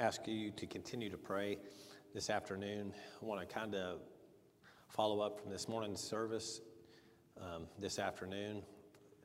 ask you to continue to pray this afternoon. I want to kind of follow up from this morning's service um, this afternoon.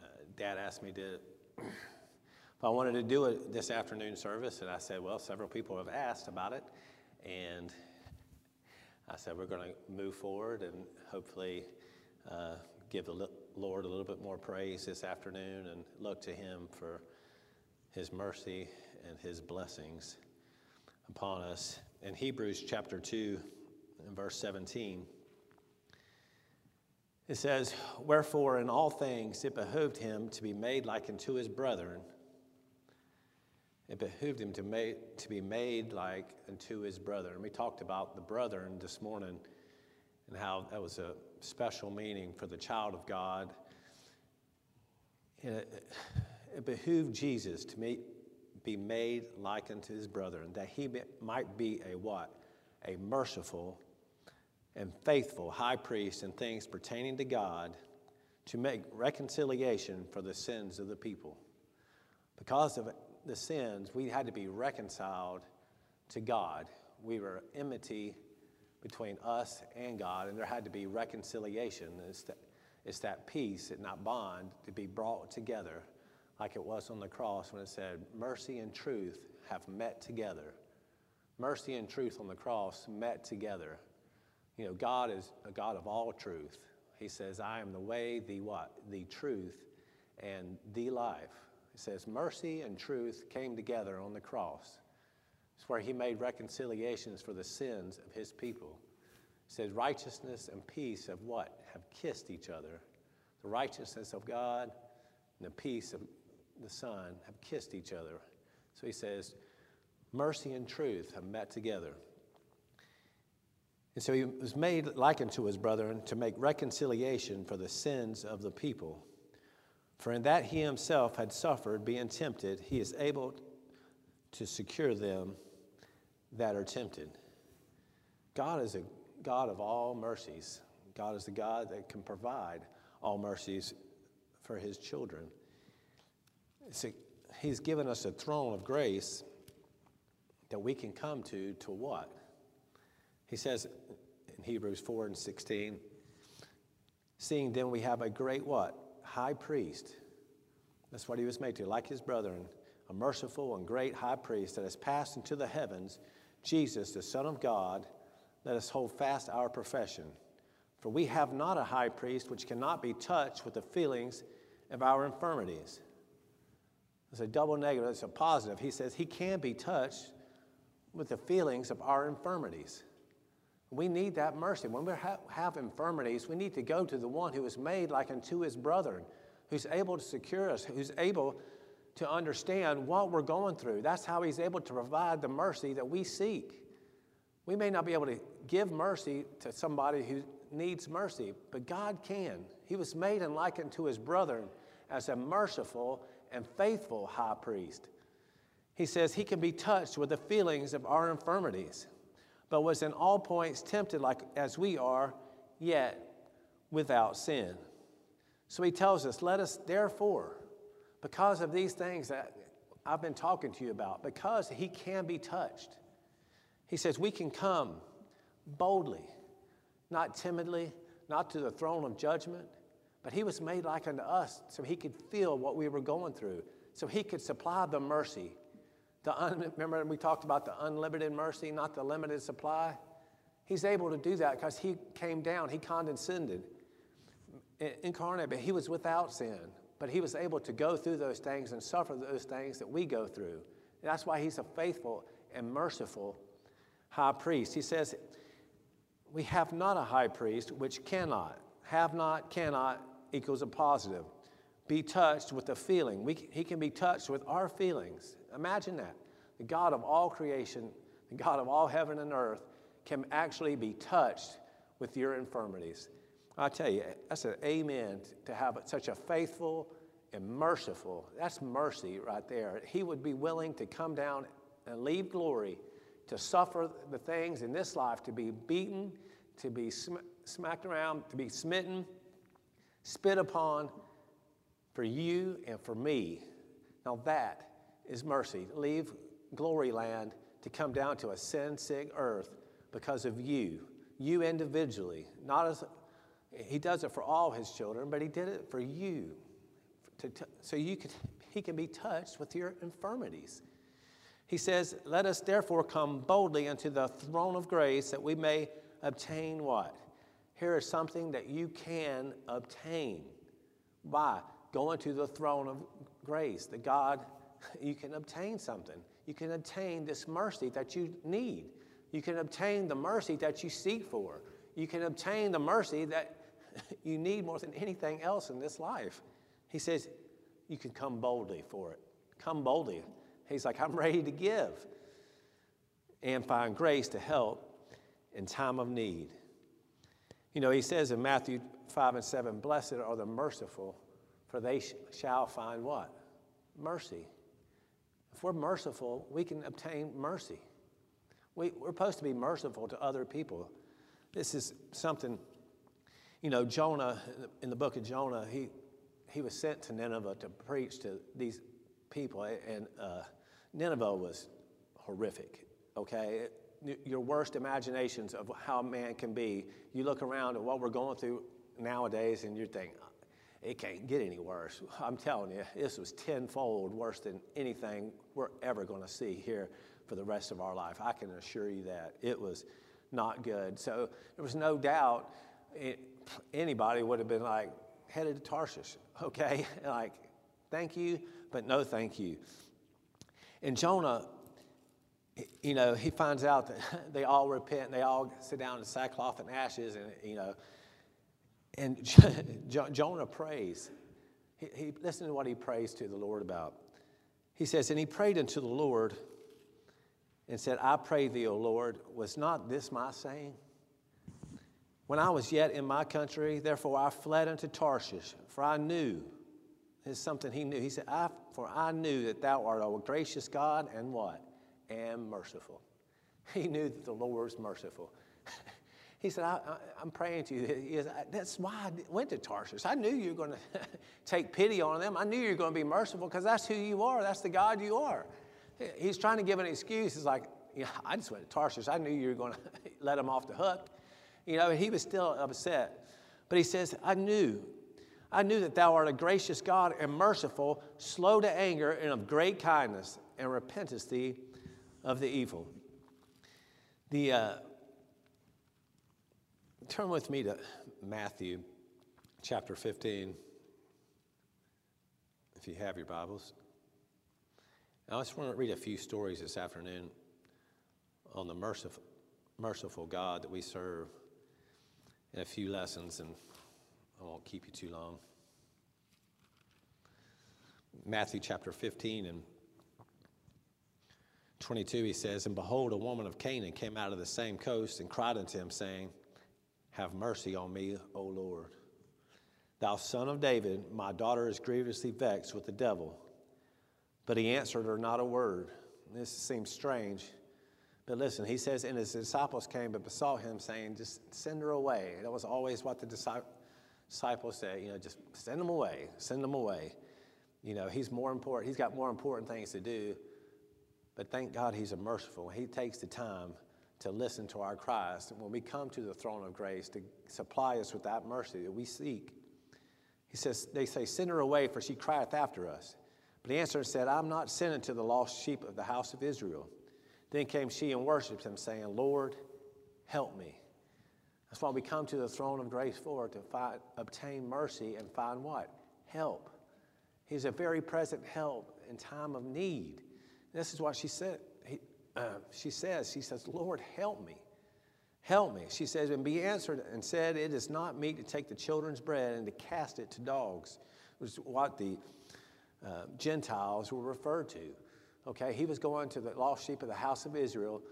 Uh, Dad asked me to, if I wanted to do it this afternoon service, and I said, well, several people have asked about it, and I said we're going to move forward and hopefully uh, give the Lord a little bit more praise this afternoon and look to Him for His mercy and His blessings upon us. In Hebrews chapter 2 and verse 17, it says, Wherefore in all things it behooved him to be made like unto his brethren. It behooved him to, make, to be made like unto his brethren. We talked about the brethren this morning and how that was a special meaning for the child of God. It, it behooved Jesus to meet, be made like unto his brethren, that he might be a what? A merciful and faithful high priest in things pertaining to God to make reconciliation for the sins of the people. Because of the sins, we had to be reconciled to God. We were enmity between us and God, and there had to be reconciliation. It's that, it's that peace and that bond to be brought together like it was on the cross when it said, Mercy and truth have met together. Mercy and truth on the cross met together. You know, God is a God of all truth. He says, I am the way, the what? The truth, and the life. He says, mercy and truth came together on the cross. It's where he made reconciliations for the sins of his people. He says, righteousness and peace have what? Have kissed each other. The righteousness of God and the peace of the Son have kissed each other. So he says, mercy and truth have met together. And so he was made like unto his brethren to make reconciliation for the sins of the people. For in that he himself had suffered, being tempted, he is able to secure them that are tempted. God is a God of all mercies. God is the God that can provide all mercies for his children. See, he's given us a throne of grace that we can come to to what? He says in Hebrews 4 and 16, seeing then we have a great what? High priest. That's what he was made to, like his brethren, a merciful and great high priest that has passed into the heavens, Jesus, the Son of God. Let us hold fast our profession. For we have not a high priest which cannot be touched with the feelings of our infirmities it's a double negative, it's a positive. He says he can be touched with the feelings of our infirmities. We need that mercy. When we have infirmities, we need to go to the one who is made like unto his brethren, who's able to secure us, who's able to understand what we're going through. That's how he's able to provide the mercy that we seek. We may not be able to give mercy to somebody who needs mercy, but God can. He was made and likened to his brethren as a merciful and faithful high priest. He says he can be touched with the feelings of our infirmities, but was in all points tempted like as we are, yet without sin. So he tells us, let us therefore, because of these things that I've been talking to you about, because he can be touched, he says we can come boldly, not timidly, not to the throne of judgment, but he was made like unto us so he could feel what we were going through, so he could supply the mercy. The un, remember, we talked about the unlimited mercy, not the limited supply? He's able to do that because he came down, he condescended, incarnate, but he was without sin. But he was able to go through those things and suffer those things that we go through. And that's why he's a faithful and merciful high priest. He says, We have not a high priest which cannot, have not, cannot, equals a positive. Be touched with a feeling. We, he can be touched with our feelings. Imagine that. The God of all creation, the God of all heaven and earth, can actually be touched with your infirmities. I tell you, that's an amen to have such a faithful and merciful. That's mercy right there. He would be willing to come down and leave glory, to suffer the things in this life, to be beaten, to be sm- smacked around, to be smitten, spit upon for you and for me. Now that is mercy. Leave glory land to come down to a sin sick earth because of you, you individually. Not as he does it for all his children, but he did it for you, to, so you could, he can be touched with your infirmities. He says, Let us therefore come boldly unto the throne of grace that we may obtain what? Here is something that you can obtain. By going to the throne of grace, that God, you can obtain something. You can obtain this mercy that you need. You can obtain the mercy that you seek for. You can obtain the mercy that you need more than anything else in this life. He says, You can come boldly for it. Come boldly. He's like, I'm ready to give and find grace to help in time of need. You know, he says in Matthew 5 and 7, Blessed are the merciful, for they sh- shall find what? Mercy. If we're merciful, we can obtain mercy. We, we're supposed to be merciful to other people. This is something, you know, Jonah, in the book of Jonah, he, he was sent to Nineveh to preach to these people, and uh, Nineveh was horrific, okay? Your worst imaginations of how a man can be, you look around at what we're going through nowadays and you think, it can't get any worse. I'm telling you, this was tenfold worse than anything we're ever going to see here for the rest of our life. I can assure you that. It was not good. So there was no doubt it, anybody would have been like, headed to Tarshish, okay? like, thank you, but no thank you. And Jonah, you know, he finds out that they all repent, and they all sit down in sackcloth and ashes, and, you know, and Jonah prays. He, he, listen to what he prays to the Lord about. He says, And he prayed unto the Lord and said, I pray thee, O Lord, was not this my saying? When I was yet in my country, therefore I fled unto Tarshish, for I knew is something he knew. He said, I, For I knew that thou art a gracious God and what? And merciful. He knew that the Lord was merciful. he said, I, am praying to you. That's why I went to Tarsus. I knew you were going to take pity on them. I knew you were going to be merciful because that's who you are. That's the God you are. He's trying to give an excuse. He's like, yeah, I just went to Tarsus. I knew you were going to let him off the hook. You know, he was still upset. But he says, I knew I knew that thou art a gracious God and merciful, slow to anger, and of great kindness, and repentest thee of the evil. The uh, turn with me to Matthew chapter 15, if you have your Bibles. I just want to read a few stories this afternoon on the merciful, merciful God that we serve, and a few lessons and I won't keep you too long. Matthew chapter 15 and 22, he says, And behold, a woman of Canaan came out of the same coast and cried unto him, saying, Have mercy on me, O Lord. Thou son of David, my daughter is grievously vexed with the devil. But he answered her not a word. This seems strange. But listen, he says, And his disciples came but besought him, saying, Just send her away. That was always what the disciples say, you know, just send them away, send them away. You know, he's more important, he's got more important things to do. But thank God he's a merciful. He takes the time to listen to our cries. And When we come to the throne of grace to supply us with that mercy that we seek, he says, they say, send her away, for she crieth after us. But he answered and said, I'm not sending to the lost sheep of the house of Israel. Then came she and worshipped him, saying, Lord, help me. That's why we come to the throne of grace for, to find, obtain mercy and find what? Help. He's a very present help in time of need. This is what she said. He, uh, she says, she says, Lord, help me. Help me. She says, and be answered and said, It is not meet to take the children's bread and to cast it to dogs, which is what the uh, Gentiles were referred to. Okay, he was going to the lost sheep of the house of Israel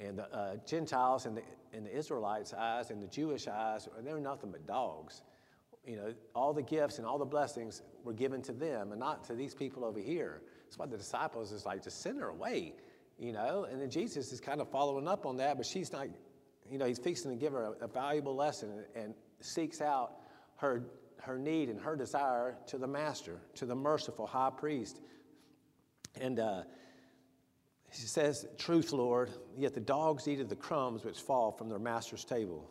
and the uh, Gentiles and the, and the Israelites' eyes and the Jewish eyes, they were nothing but dogs. You know, all the gifts and all the blessings were given to them and not to these people over here. That's why the disciples is like, just send her away, you know. And then Jesus is kind of following up on that, but she's not, you know, he's fixing to give her a, a valuable lesson and, and seeks out her, her need and her desire to the master, to the merciful high priest. And, uh, He says, Truth, Lord, yet the dogs eat of the crumbs which fall from their master's table.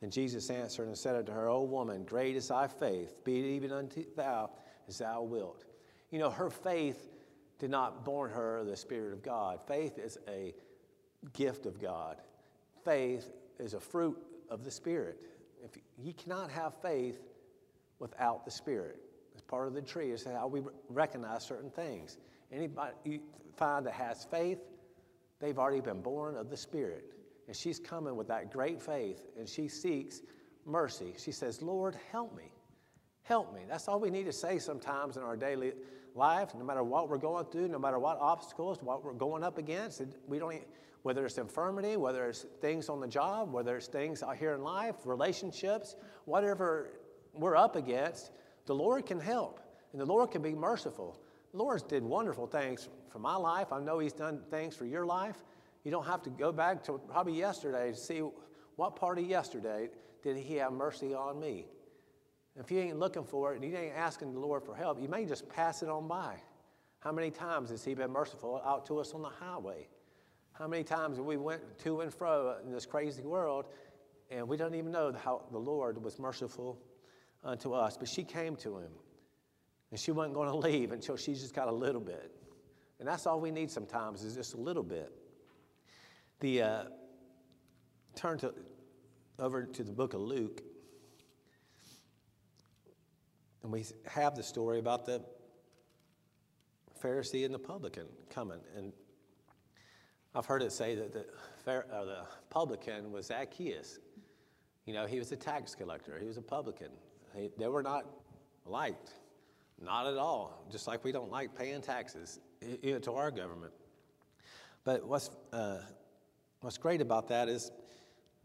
Then Jesus answered and said unto her, O woman, great is thy faith, be it even unto thou as thou wilt. You know, her faith did not born her the Spirit of God. Faith is a gift of God. Faith is a fruit of the Spirit. If you cannot have faith without the Spirit. It's part of the tree. It's how we recognize certain things. Anybody you find that has faith, they've already been born of the Spirit. And she's coming with that great faith, and she seeks mercy. She says, Lord, help me. Help me. That's all we need to say sometimes in our daily life, no matter what we're going through, no matter what obstacles, what we're going up against. We don't, whether it's infirmity, whether it's things on the job, whether it's things out here in life, relationships, whatever we're up against, the Lord can help and the Lord can be merciful. The Lord's did wonderful things for my life. I know He's done things for your life. You don't have to go back to probably yesterday to see what part of yesterday did He have mercy on me. If you ain't looking for it and you ain't asking the Lord for help, you may just pass it on by. How many times has He been merciful out to us on the highway? How many times we went to and fro in this crazy world and we don't even know how the Lord was merciful unto us? But she came to Him and she wasn't going to leave until she just got a little bit. And that's all we need sometimes is just a little bit. The uh, turn to over to the book of Luke, and we have the story about the Pharisee and the publican coming. And I've heard it say that the, uh, the publican was Zacchaeus. You know, he was a tax collector, he was a publican. He, they were not liked, not at all, just like we don't like paying taxes you know, to our government. But what's, uh, what's great about that is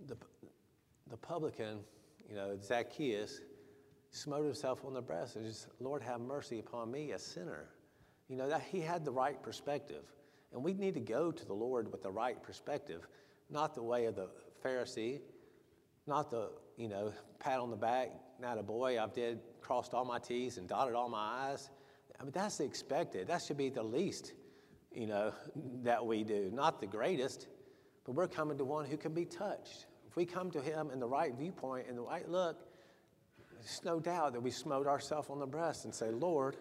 the, the publican, you know, Zacchaeus, smote himself on the breast and just, Lord, have mercy upon me, a sinner. You know, that he had the right perspective. And we need to go to the Lord with the right perspective, not the way of the Pharisee, not the, you know, pat on the back, not a boy, I've did, crossed all my T's and dotted all my I's. I mean, that's expected. That should be the least, you know, that we do. Not the greatest, but we're coming to one who can be touched. If we come to him in the right viewpoint, in the right look, there's no doubt that we smote ourselves on the breast and say, Lord,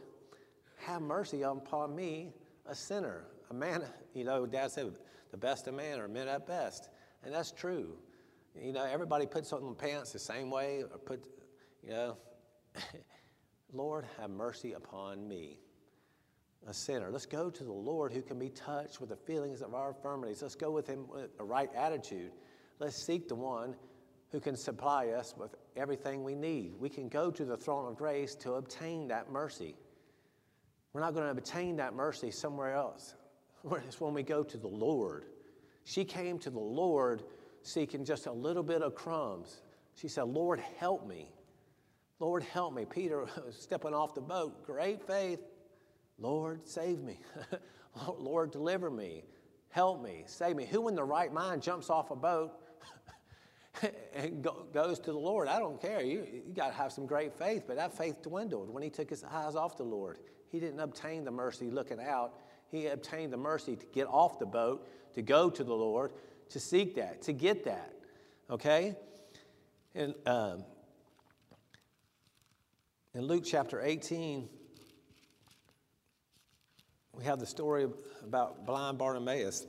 have mercy upon me, a sinner. A man, you know, Dad said, the best of man are men at best. And that's true. You know, everybody puts on pants the same way, or put, you know, Lord, have mercy upon me, a sinner. Let's go to the Lord who can be touched with the feelings of our infirmities. Let's go with him with a right attitude. Let's seek the one who can supply us with everything we need. We can go to the throne of grace to obtain that mercy. We're not going to obtain that mercy somewhere else. It's when we go to the Lord. She came to the Lord seeking just a little bit of crumbs. She said, Lord, help me. Lord, help me. Peter stepping off the boat. Great faith. Lord, save me. Lord, deliver me. Help me. Save me. Who in the right mind jumps off a boat and go, goes to the Lord. I don't care. You, you got to have some great faith, but that faith dwindled when he took his eyes off the Lord. He didn't obtain the mercy looking out. He obtained the mercy to get off the boat, to go to the Lord, to seek that, to get that. Okay? And um, in Luke chapter 18, we have the story about blind Bartimaeus.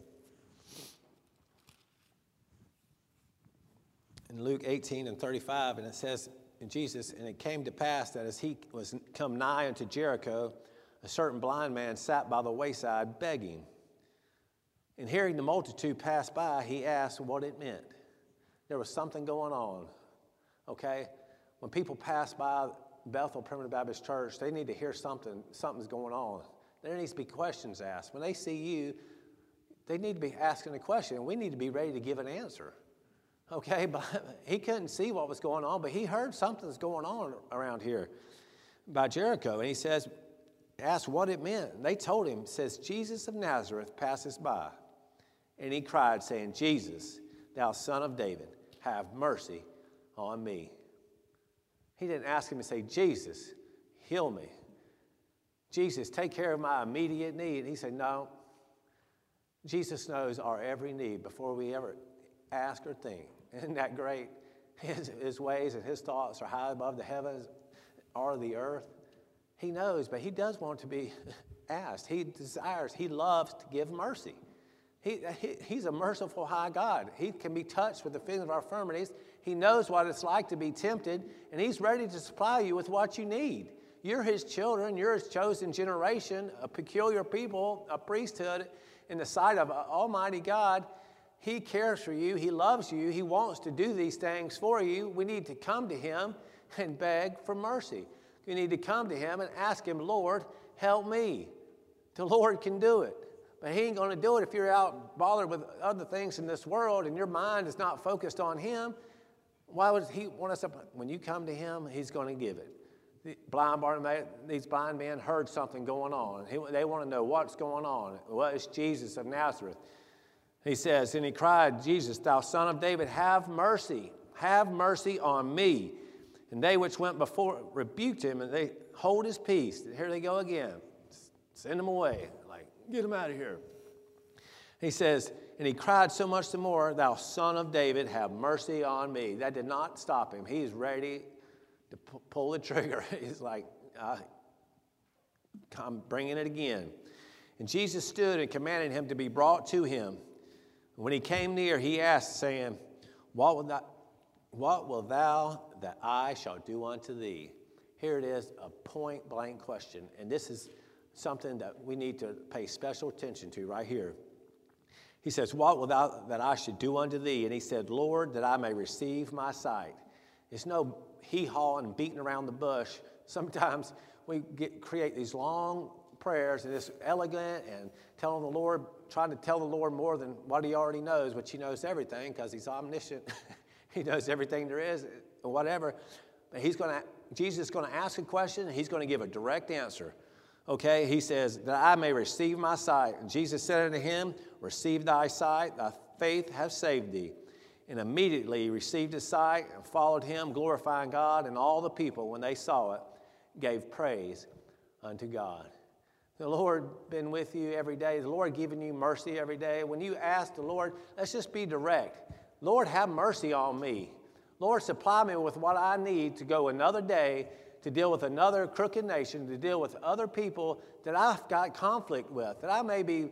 In Luke 18 and 35, and it says in Jesus, and it came to pass that as he was come nigh unto Jericho, a certain blind man sat by the wayside begging. And hearing the multitude pass by, he asked what it meant. There was something going on. Okay? When people pass by Bethel Primitive Baptist Church, they need to hear something, something's going on. There needs to be questions asked. When they see you, they need to be asking a question, and we need to be ready to give an answer. Okay, but he couldn't see what was going on, but he heard something's going on around here by Jericho. And he says, asked what it meant. They told him, says, Jesus of Nazareth passes by. And he cried, saying, Jesus, thou son of David, have mercy on me. He didn't ask him to say, Jesus, heal me. Jesus, take care of my immediate need. He said, No. Jesus knows our every need before we ever ask or think. Isn't that great? His, his ways and his thoughts are high above the heavens or the earth. He knows, but he does want to be asked. He desires, he loves to give mercy. He, he, he's a merciful high God. He can be touched with the feelings of our infirmities. He knows what it's like to be tempted, and he's ready to supply you with what you need. You're his children, you're his chosen generation, a peculiar people, a priesthood in the sight of Almighty God. He cares for you, He loves you, He wants to do these things for you. We need to come to Him and beg for mercy. We need to come to Him and ask Him, Lord, help me. The Lord can do it. But He ain't going to do it if you're out bothered with other things in this world and your mind is not focused on Him. Why would He want us to? When you come to Him, He's going to give it The blind Bartimaeus, these blind men heard something going on. He, they want to know what's going on. Well, it's Jesus of Nazareth. He says, and he cried, Jesus, thou son of David, have mercy, have mercy on me. And they which went before rebuked him, and they hold his peace. Here they go again. Send him away. Like, get him out of here. He says, and he cried so much the more, Thou son of David, have mercy on me. That did not stop him. He's ready to pull the trigger. He's like, I'm bringing it again. And Jesus stood and commanded him to be brought to him. When he came near, he asked, saying, What will thou, what will thou that I shall do unto thee? Here it is, a point blank question. And this is something that we need to pay special attention to right here. He says, What will thou that I should do unto thee? And he said, Lord, that I may receive my sight. It's no hee haw and beating around the bush. Sometimes we get, create these long prayers and it's elegant and telling the Lord, trying to tell the Lord more than what He already knows, which He knows everything because He's omniscient. he knows everything there is, or whatever. But He's going to, Jesus is going to ask a question and He's going to give a direct answer. Okay, he says, that I may receive my sight. And Jesus said unto him, Receive thy sight, thy faith hath saved thee. And immediately he received his sight and followed him, glorifying God. And all the people, when they saw it, gave praise unto God. The Lord been with you every day. The Lord giving you mercy every day. When you ask the Lord, let's just be direct. Lord, have mercy on me. Lord, supply me with what I need to go another day to deal with another crooked nation, to deal with other people that I've got conflict with, that I may be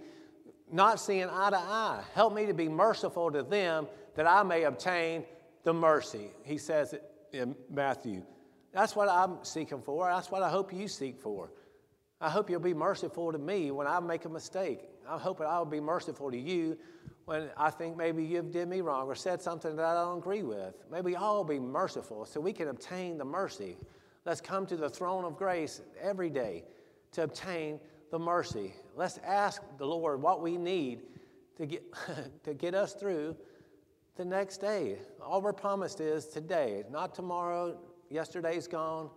not seeing eye to eye. Help me to be merciful to them that I may obtain the mercy. He says it in Matthew. That's what I'm seeking for. That's what I hope you seek for. I hope you'll be merciful to me when I make a mistake. I hope that I'll be merciful to you when I think maybe you've did me wrong or said something that I don't agree with. Maybe all be merciful so we can obtain the mercy. Let's come to the throne of grace every day to obtain the mercy. Let's ask the Lord what we need to get, to get us through the next day. All we're promised is today, not tomorrow, yesterday's gone,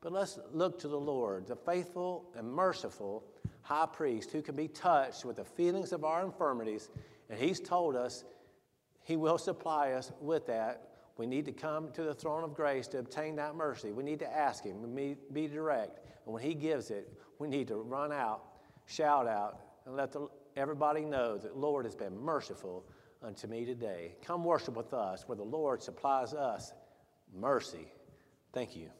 but let's look to the Lord, the faithful and merciful high priest who can be touched with the feelings of our infirmities. And he's told us he will supply us with that. We need to come to the throne of grace to obtain that mercy. We need to ask him, we be direct. And when he gives it, we need to run out, shout out, and let the, everybody know that the Lord has been merciful unto me today. Come worship with us where the Lord supplies us mercy. Thank you.